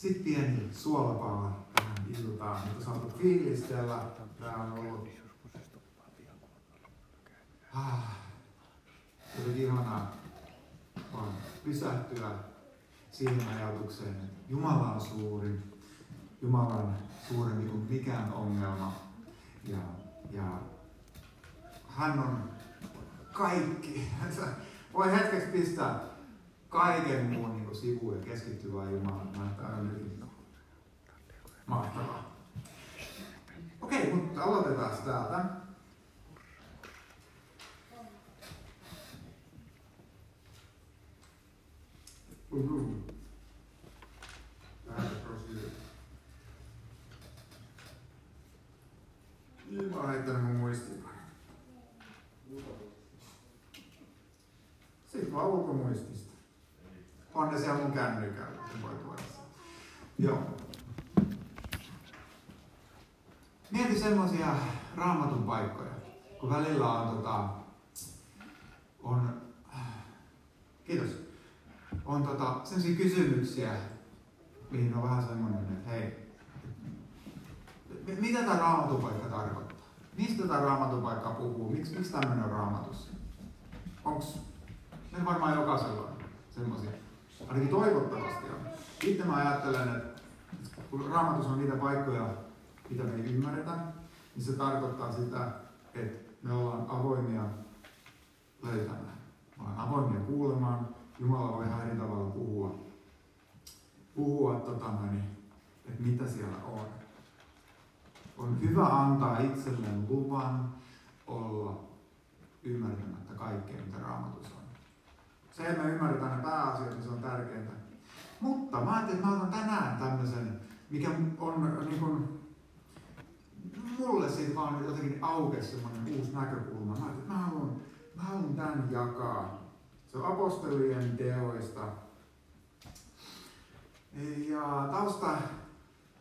Sitten pieni suolapala tähän iltaan, mitä saatat fiilistellä. Tää on ollut ah, ihanaa vaan pysähtyä siihen ajatukseen, että Jumala on suuri, Jumala on suurempi kuin mikään ongelma. Ja, ja hän on kaikki. Voi hetkeksi pistää kaiken muun niin sivuun ja keskittyä Jumalaan on mahtavaa. Okei, mutta aloitetaan täältä. Mm-hmm. Heittänyt mun muistiin. Sitten vaan ulkomuistista. On ne siellä mun kännykällä, sen voi tuoda Joo. Mieti semmoisia raamatun paikkoja, kun välillä on tota, on, kiitos, on tota, sellaisia kysymyksiä, mihin on vähän semmoinen, että hei, mitä tämä raamatupaikka tarkoittaa? Mistä tämä raamatupaikka puhuu? Miksi, miksi tämmöinen on raamatussa? Onko ne varmaan jokaisella on semmoisia? Ainakin toivottavasti on. Itse mä ajattelen, että kun raamatus on niitä paikkoja, mitä me ei ymmärretä, niin se tarkoittaa sitä, että me ollaan avoimia löytämään. Me ollaan avoimia kuulemaan. Jumala voi ihan eri tavalla puhua, puhua tota, niin, että mitä siellä on. On hyvä antaa itselleen luvan olla ymmärtämättä kaikkea, mitä raamatus on. Se, että me ymmärretään ne pääasiat, niin se on tärkeintä. Mutta mä ajattelin, että mä otan tänään tämmöisen, mikä on niin kuin, mulle siitä vaan jotenkin aukesi semmoinen uusi näkökulma. Mä ajattelin, että mä haluan, mä haluan tämän jakaa. Se on apostolien teoista. Ja tausta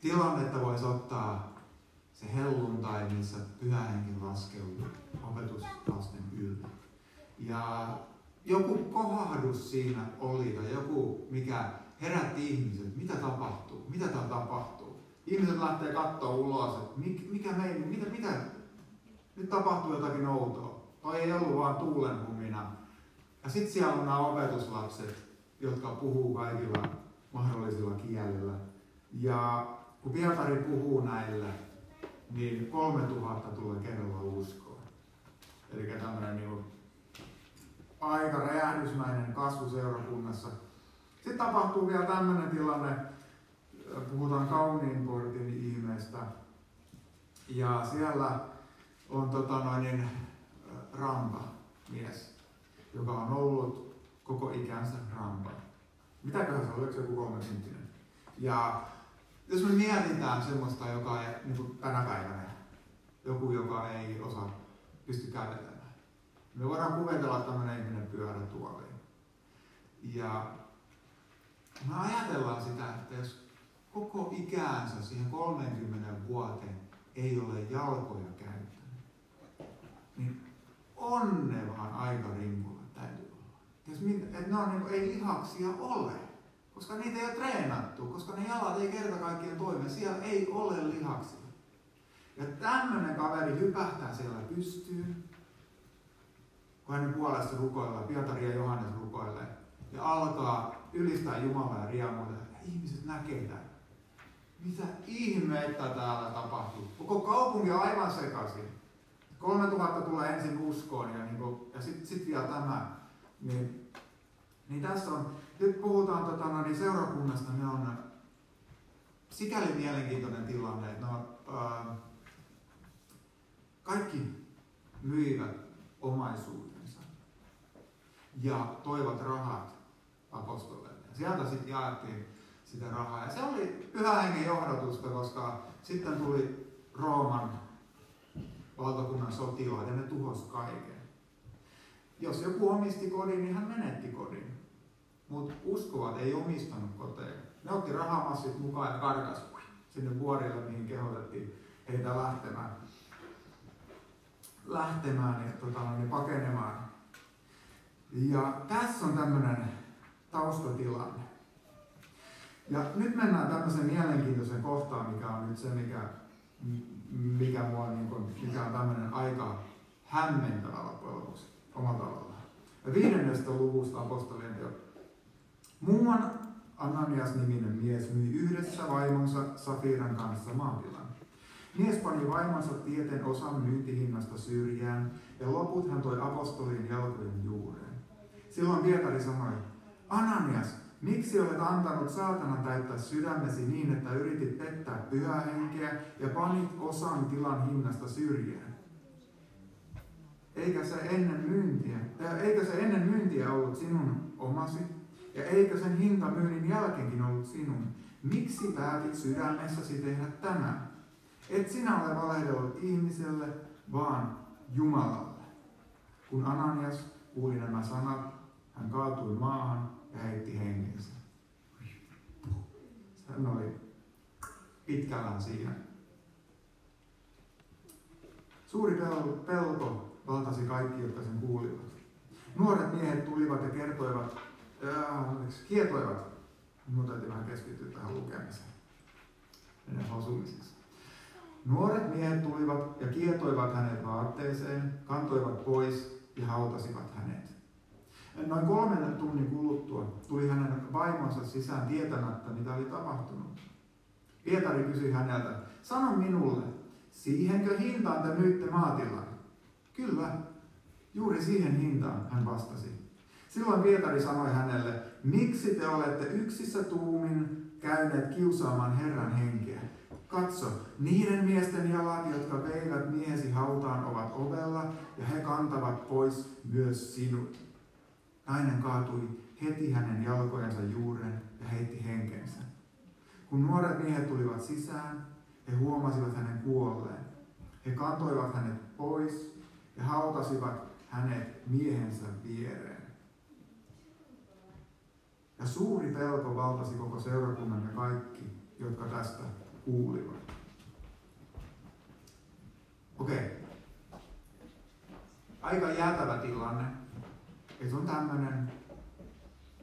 tilannetta voisi ottaa se helluntai, missä pyhä henki laskeutui opetuslasten yllä. Ja joku kohahdus siinä oli, tai joku, mikä herätti ihmiset, mitä tapahtuu, mitä täällä tapahtuu. Ihmiset lähtee katsoa ulos, että mikä meidän, mitä, mitä, nyt tapahtuu jotakin outoa. Toi ei ollut vaan tuulenhumina. Ja sitten siellä on nämä opetuslapset, jotka puhuu kaikilla mahdollisilla kielillä. Ja kun Pietari puhuu näille, niin 3000 tulee kerralla uskoon. Eli tämmöinen niin aika räjähdysmäinen kasvu seurakunnassa. Sitten tapahtuu vielä tämmöinen tilanne, puhutaan kauniin portin ihmeestä. Ja siellä on tota noin, rampa mies, joka on ollut koko ikänsä rampa. Mitäköhän se on, oliko se joku 30 Ja jos me mietitään semmoista, joka ei, niin kuin tänä päivänä, joku, joka ei osaa pysty kävelemään. Me voidaan kuvitella tämmöinen ihminen pyörätuoliin. Ja me ajatellaan sitä, että jos koko ikäänsä siihen 30 vuoteen ei ole jalkoja käyttänyt, niin on ne vaan aika rimpulla täytyy olla. Jos, että ne on, niin kuin, ei lihaksia ole koska niitä ei ole treenattu, koska ne jalat ei kerta kaikkiaan toimi. Siellä ei ole lihaksia. Ja tämmöinen kaveri hypähtää siellä pystyyn, kun hänen puolesta rukoillaan, Pietari ja Johannes rukoilee, ja alkaa ylistää Jumalaa ja. Ja ihmiset näkee tämän. Mitä ihmeitä täällä tapahtuu? Koko kaupunki on aivan sekaisin. 3000 tulee ensin uskoon ja, niin kuin, ja sitten sit vielä tämä. Niin, niin tässä on nyt puhutaan tota, no, niin seurakunnasta, ne on sikäli mielenkiintoinen tilanne, että no, ää, kaikki myivät omaisuutensa ja toivat rahat apostolille. Sieltä sitten jaettiin sitä rahaa. Ja se oli pyhä hengen johdatusta, koska sitten tuli Rooman valtakunnan sotilaat ja ne tuhos kaiken. Jos joku omisti kodin, niin hän menetti kodin. Mutta uskovat ei omistanut koteja. Ne otti rahamassit mukaan ja karkas sinne vuorille, mihin kehotettiin heitä lähtemään, lähtemään ja tota, niin pakenemaan. Ja tässä on tämmöinen taustatilanne. Ja nyt mennään tämmöiseen mielenkiintoiseen kohtaan, mikä on nyt se, mikä, mikä, mua, niin mikä on tämmöinen aika hämmentävä loppujen lopuksi omalla tavallaan. Ja viidennestä luvusta apostolien teo. Muuan Ananias-niminen mies myi yhdessä vaimonsa Safiran kanssa maatilan. Mies pani vaimonsa tieten osan myyntihinnasta syrjään, ja loput hän toi apostolin jalkojen juureen. Silloin Pietari sanoi, Ananias, miksi olet antanut saatanan täyttää sydämesi niin, että yritit pettää pyhää henkeä ja panit osan tilan hinnasta syrjään? Eikä se ennen myyntiä, eikä se ennen myyntiä ollut sinun omasi, ja eikö sen hinta myynnin jälkeenkin ollut sinun? Miksi päätit sydämessäsi tehdä tämän? Et sinä ole valehdellut ihmiselle, vaan Jumalalle. Kun Ananias kuuli nämä sanat, hän kaatui maahan ja heitti henkensä. Hän oli pitkällään siinä. Suuri pelko valtasi kaikki, jotka sen kuulivat. Nuoret miehet tulivat ja kertoivat, äh, kietoivat. Minun täytyy vähän keskittyä tähän lukemiseen. Menen osumisessa. Nuoret miehet tulivat ja kietoivat hänet vaatteeseen, kantoivat pois ja hautasivat hänet. Noin kolmen tunnin kuluttua tuli hänen vaimonsa sisään tietämättä, mitä oli tapahtunut. Pietari kysyi häneltä, sano minulle, siihenkö hintaan te myytte maatilan? Kyllä, juuri siihen hintaan, hän vastasi. Silloin Pietari sanoi hänelle, miksi te olette yksissä tuumin käyneet kiusaamaan Herran henkeä? Katso, niiden miesten jalat, jotka veivät miehesi hautaan, ovat ovella, ja he kantavat pois myös sinut. Nainen kaatui heti hänen jalkojensa juuren ja heitti henkensä. Kun nuoret miehet tulivat sisään, he huomasivat hänen kuolleen. He kantoivat hänet pois ja hautasivat hänet miehensä viereen. Ja suuri pelko valtasi koko seurakunnan ja kaikki, jotka tästä kuulivat. Okei. Okay. Aika jäätävä tilanne. Että on tämmöinen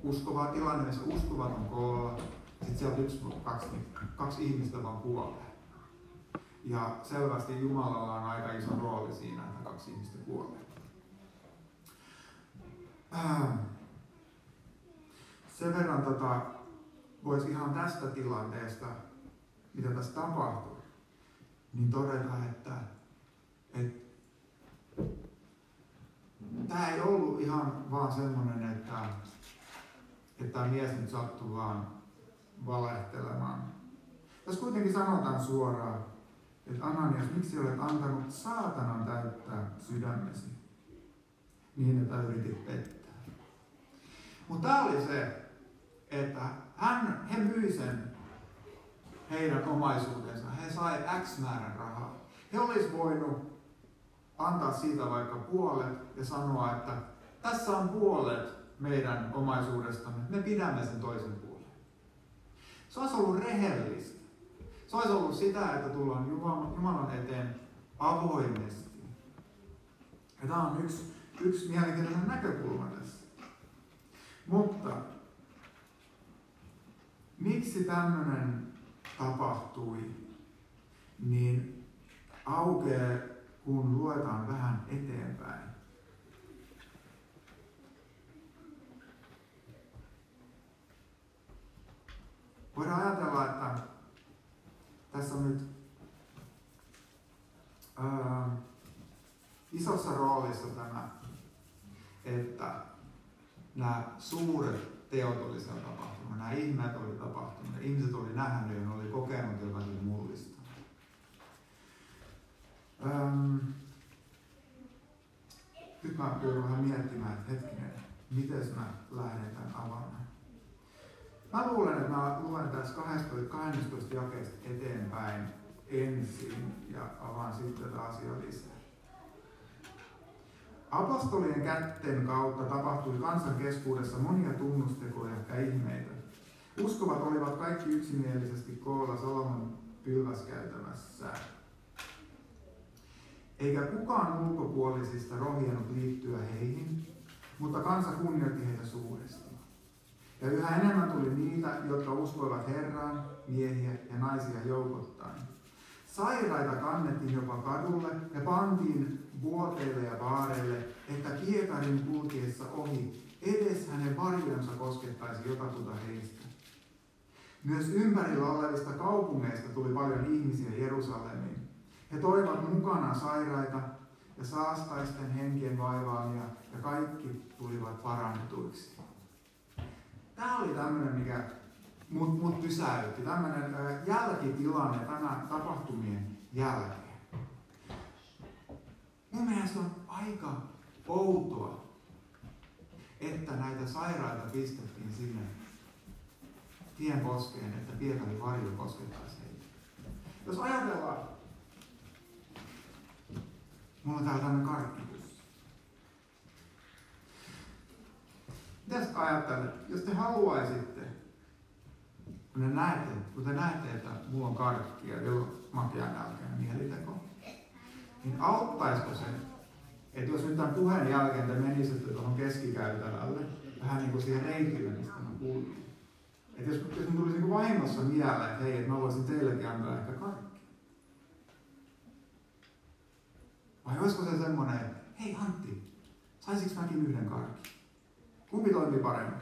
uskova tilanne, missä uskovat on koolla. Sitten sieltä yksi, kaksi, kaksi ihmistä vaan kuolee. Ja selvästi Jumalalla on aika iso rooli siinä, että kaksi ihmistä kuolee. Ähm. Sen verran tota, voisi ihan tästä tilanteesta mitä tässä tapahtui, niin todeta, että, että tämä ei ollut ihan vaan semmoinen, että, että tämä mies nyt sattui vaan valehtelemaan. Tässä kuitenkin sanotaan suoraan, että Ananias, miksi olet antanut saatanan täyttää sydämesi niin, että yritit pettää. Mutta tämä oli se, että hän, he myi sen heidän omaisuutensa. He sai X määrän rahaa. He olisi voinut antaa siitä vaikka puolet ja sanoa, että tässä on puolet meidän omaisuudestamme, me pidämme sen toisen puolen. Se olisi ollut rehellistä. Se olisi ollut sitä, että tullaan Jumalan eteen avoimesti. Ja tämä on yksi, yksi mielenkiintoinen näkökulma tässä. Mutta miksi tämmöinen tapahtui, niin aukeaa, kun luetaan vähän eteenpäin. Voidaan ajatella, että tässä on nyt ää, isossa roolissa tämä, että nämä suuret teot oli siellä tapahtunut, nämä ihmeet oli tapahtunut, ihmiset oli nähnyt ja oli kokenut jotakin mullista. Öm, nyt mä joudun vähän miettimään, että hetkinen, miten mä lähden tämän avaamaan. Mä luulen, että mä luen tässä 12, 12 jakeesta eteenpäin ensin ja avaan sitten tätä asiaa lisää. Apostolien kätten kautta tapahtui kansan keskuudessa monia tunnustekoja ja ihmeitä. Uskovat olivat kaikki yksimielisesti koolla Salomon pylväskäytämässä. Eikä kukaan ulkopuolisista rohjennut liittyä heihin, mutta kansa kunnioitti heitä suuresti. Ja yhä enemmän tuli niitä, jotka uskoivat Herraan, miehiä ja naisia joukottain. Sairaita kannettiin jopa kadulle ja pantiin vuoteille ja vaareille, että Pietarin kulkiessa ohi edes hänen varjonsa koskettaisi jotakuta heistä. Myös ympärillä olevista kaupungeista tuli paljon ihmisiä Jerusalemiin. He toivat mukana sairaita ja saastaisten henkien vaivaamia ja kaikki tulivat parannetuiksi. Tämä oli tämmöinen, mikä mut, mut pysäytti, tämmöinen jälkitilanne tämän tapahtumien jälkeen. Mun mielestä on aika outoa, että näitä sairaita pistettiin sinne tien koskeen, että Pietarin varjo koskettaisi heitä. Jos ajatellaan, mulla on täällä tämmöinen karkkipussi. Mitäs ajattelet, jos te haluaisitte, kun te näette, kun te näette että mulla on karkki ja makean jälkeen mieliteko, niin auttaisiko se, että jos nyt tämän puheen jälkeen te menisitte tuohon keskikäytävälle, vähän niin kuin siihen reitille, mistä mä kuulin, että jos, jos mun tulisi niin vahingossa mieleen, että hei, että mä voisin teillekin antaa ehkä karkki. Vai olisiko se semmoinen, että hei Antti, saisinko mäkin yhden karkin? Kumpi toimii paremmin?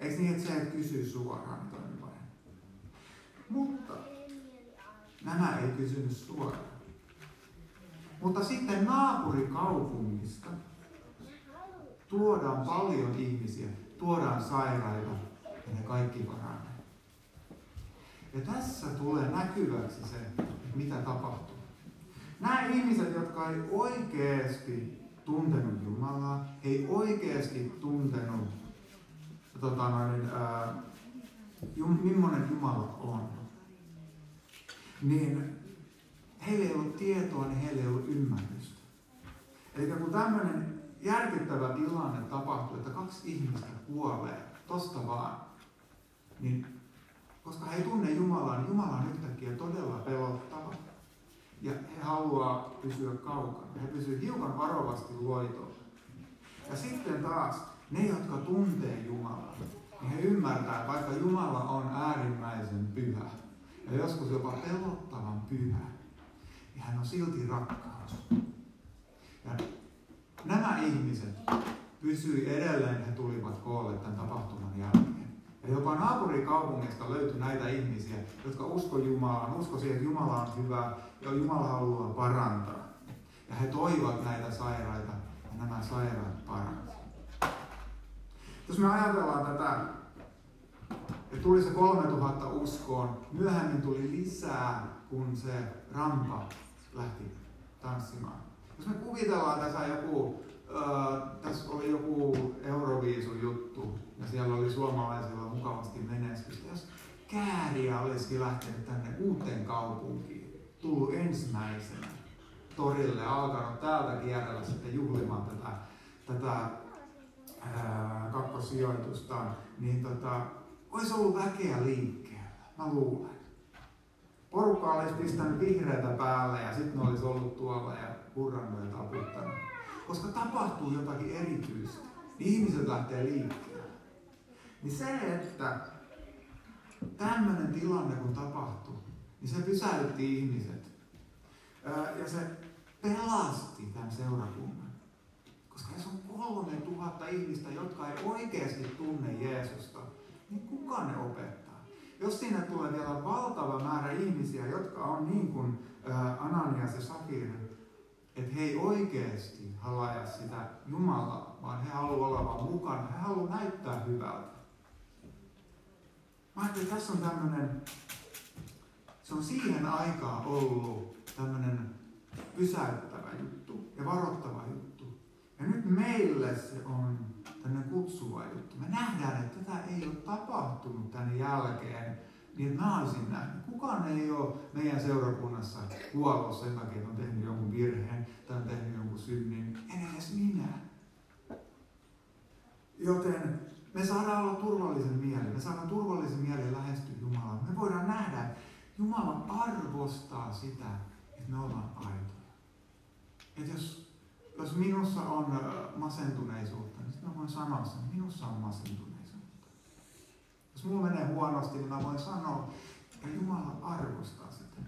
Eikö niin, että se, että suoraan, toimii paremmin? Mutta nämä ei kysynyt suoraan. Mutta sitten naapurikaupungista tuodaan paljon ihmisiä, tuodaan sairaita ja ne kaikki paranee. Ja tässä tulee näkyväksi se, mitä tapahtuu. Nämä ihmiset, jotka ei oikeasti tuntenut Jumalaa, ei oikeasti tuntenut, tota noin, ää, jum, millainen Jumala on, niin heillä ei ollut tietoa, niin heillä ei ollut ymmärrystä. Eli kun tämmöinen järkyttävä tilanne tapahtuu, että kaksi ihmistä kuolee tosta vaan, niin koska he ei tunne Jumalaa, niin Jumala on yhtäkkiä todella pelottava. Ja he haluaa pysyä kaukana. He pysyvät hiukan varovasti loitolla. Ja sitten taas ne, jotka tuntee Jumalaa, niin he ymmärtää, että vaikka Jumala on äärimmäisen pyhä ja joskus jopa pelottavan pyhä, niin hän on silti rakkaus. Ja nämä ihmiset pysyi edelleen, he tulivat koolle tämän tapahtuman jälkeen. Ja jopa naapurikaupungista löytyi näitä ihmisiä, jotka usko Jumalaan, usko siihen, että Jumala on hyvä ja Jumala haluaa parantaa. Ja he toivat näitä sairaita ja nämä sairaat paransivat. Jos me ajatellaan tätä, että tuli se 3000 uskoon, myöhemmin tuli lisää, kun se rampa lähti tanssimaan. Jos me kuvitellaan tässä joku, äh, tässä oli joku Euroviisu-juttu, ja siellä oli suomalaisilla mukavasti menestystä. Jos kääriä olisikin lähtenyt tänne uuteen kaupunkiin, tullut ensimmäisenä torille ja alkanut täältä kierrellä sitten juhlimaan tätä, tätä ää, kakkosijoitustaan, niin tota, olisi ollut väkeä liikkeellä, mä luulen. Porukka olisi pistänyt vihreätä päälle ja sitten olisi ollut tuolla ja hurrannut ja taputtanut. Koska tapahtuu jotakin erityistä, niin ihmiset lähtee liikkeelle. Niin se, että tämmöinen tilanne kun tapahtui, niin se pysäytti ihmiset. Ja se pelasti tämän seurakunnan. Koska jos on kolme tuhatta ihmistä, jotka ei oikeasti tunne Jeesusta, niin kuka ne opettaa? Jos sinne tulee vielä valtava määrä ihmisiä, jotka on niin kuin Ananias ja Safir, että he ei oikeasti halua sitä Jumalaa, vaan he haluavat olla vaan mukana. He haluavat näyttää hyvältä. Mä ajattelin, että tässä on tämmöinen, se on siihen aikaan ollut tämmöinen pysäyttävä juttu ja varoittava juttu. Ja nyt meille se on tämmöinen kutsuva juttu. Me nähdään, että tätä ei ole tapahtunut tänne jälkeen niin mä olisin nähnyt. Kukaan ei ole meidän seurakunnassa kuollut sen takia, että on tehnyt jonkun virheen tai on tehnyt jonkun synnin. En edes minä. Joten me saadaan olla turvallisen mielen. Me saadaan turvallisen mielen lähestyä Jumalaa. Me voidaan nähdä, että Jumala arvostaa sitä, että me ollaan aitoja. Että jos, jos minussa on masentuneisuutta, niin me voin sanoa sen, minussa on masentuneisuutta. Jos mulla menee huonosti, niin mä voin sanoa, että Jumala arvostaa sitä.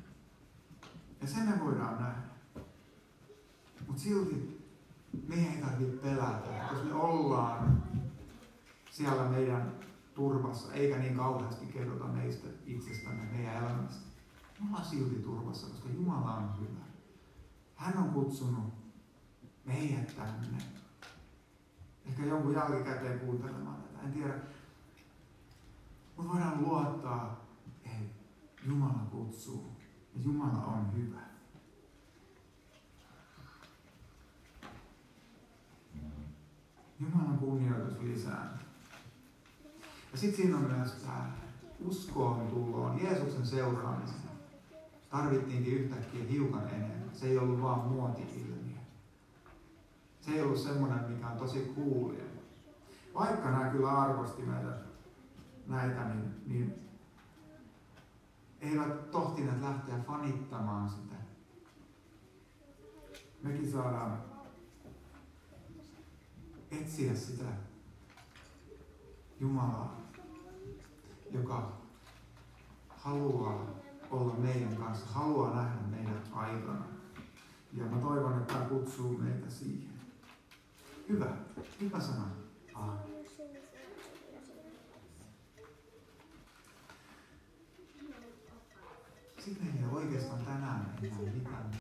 Ja sen me voidaan nähdä. Mutta silti me ei tarvitse pelätä, jos me ollaan siellä meidän turvassa, eikä niin kauheasti kerrota meistä itsestämme, meidän elämästä. Me ollaan silti turvassa, koska Jumala on hyvä. Hän on kutsunut meidät tänne. Ehkä jonkun jälkikäteen kuuntelemaan tätä, en tiedä. Mutta voidaan luottaa, että Jumala kutsuu ja Jumala on hyvä. Jumalan kunnioitus lisää. Ja sitten siinä on myös tämä uskoon tuloon, Jeesuksen seuraamisen. Tarvittiinkin yhtäkkiä hiukan enemmän. Se ei ollut vaan muoti-ilmiö. Se ei ollut semmoinen, mikä on tosi kuulia. Vaikka nämä kyllä arvosti näitä, näitä niin, niin eivät tohtineet lähteä fanittamaan sitä. Mekin saadaan etsiä sitä Jumalaa, joka haluaa olla meidän kanssa, haluaa nähdä meidät aikana. Ja mä toivon, että tämä kutsuu meitä siihen. Hyvä. Hyvä sana. Aamen. Sitten ei oikeastaan tänään enää mitään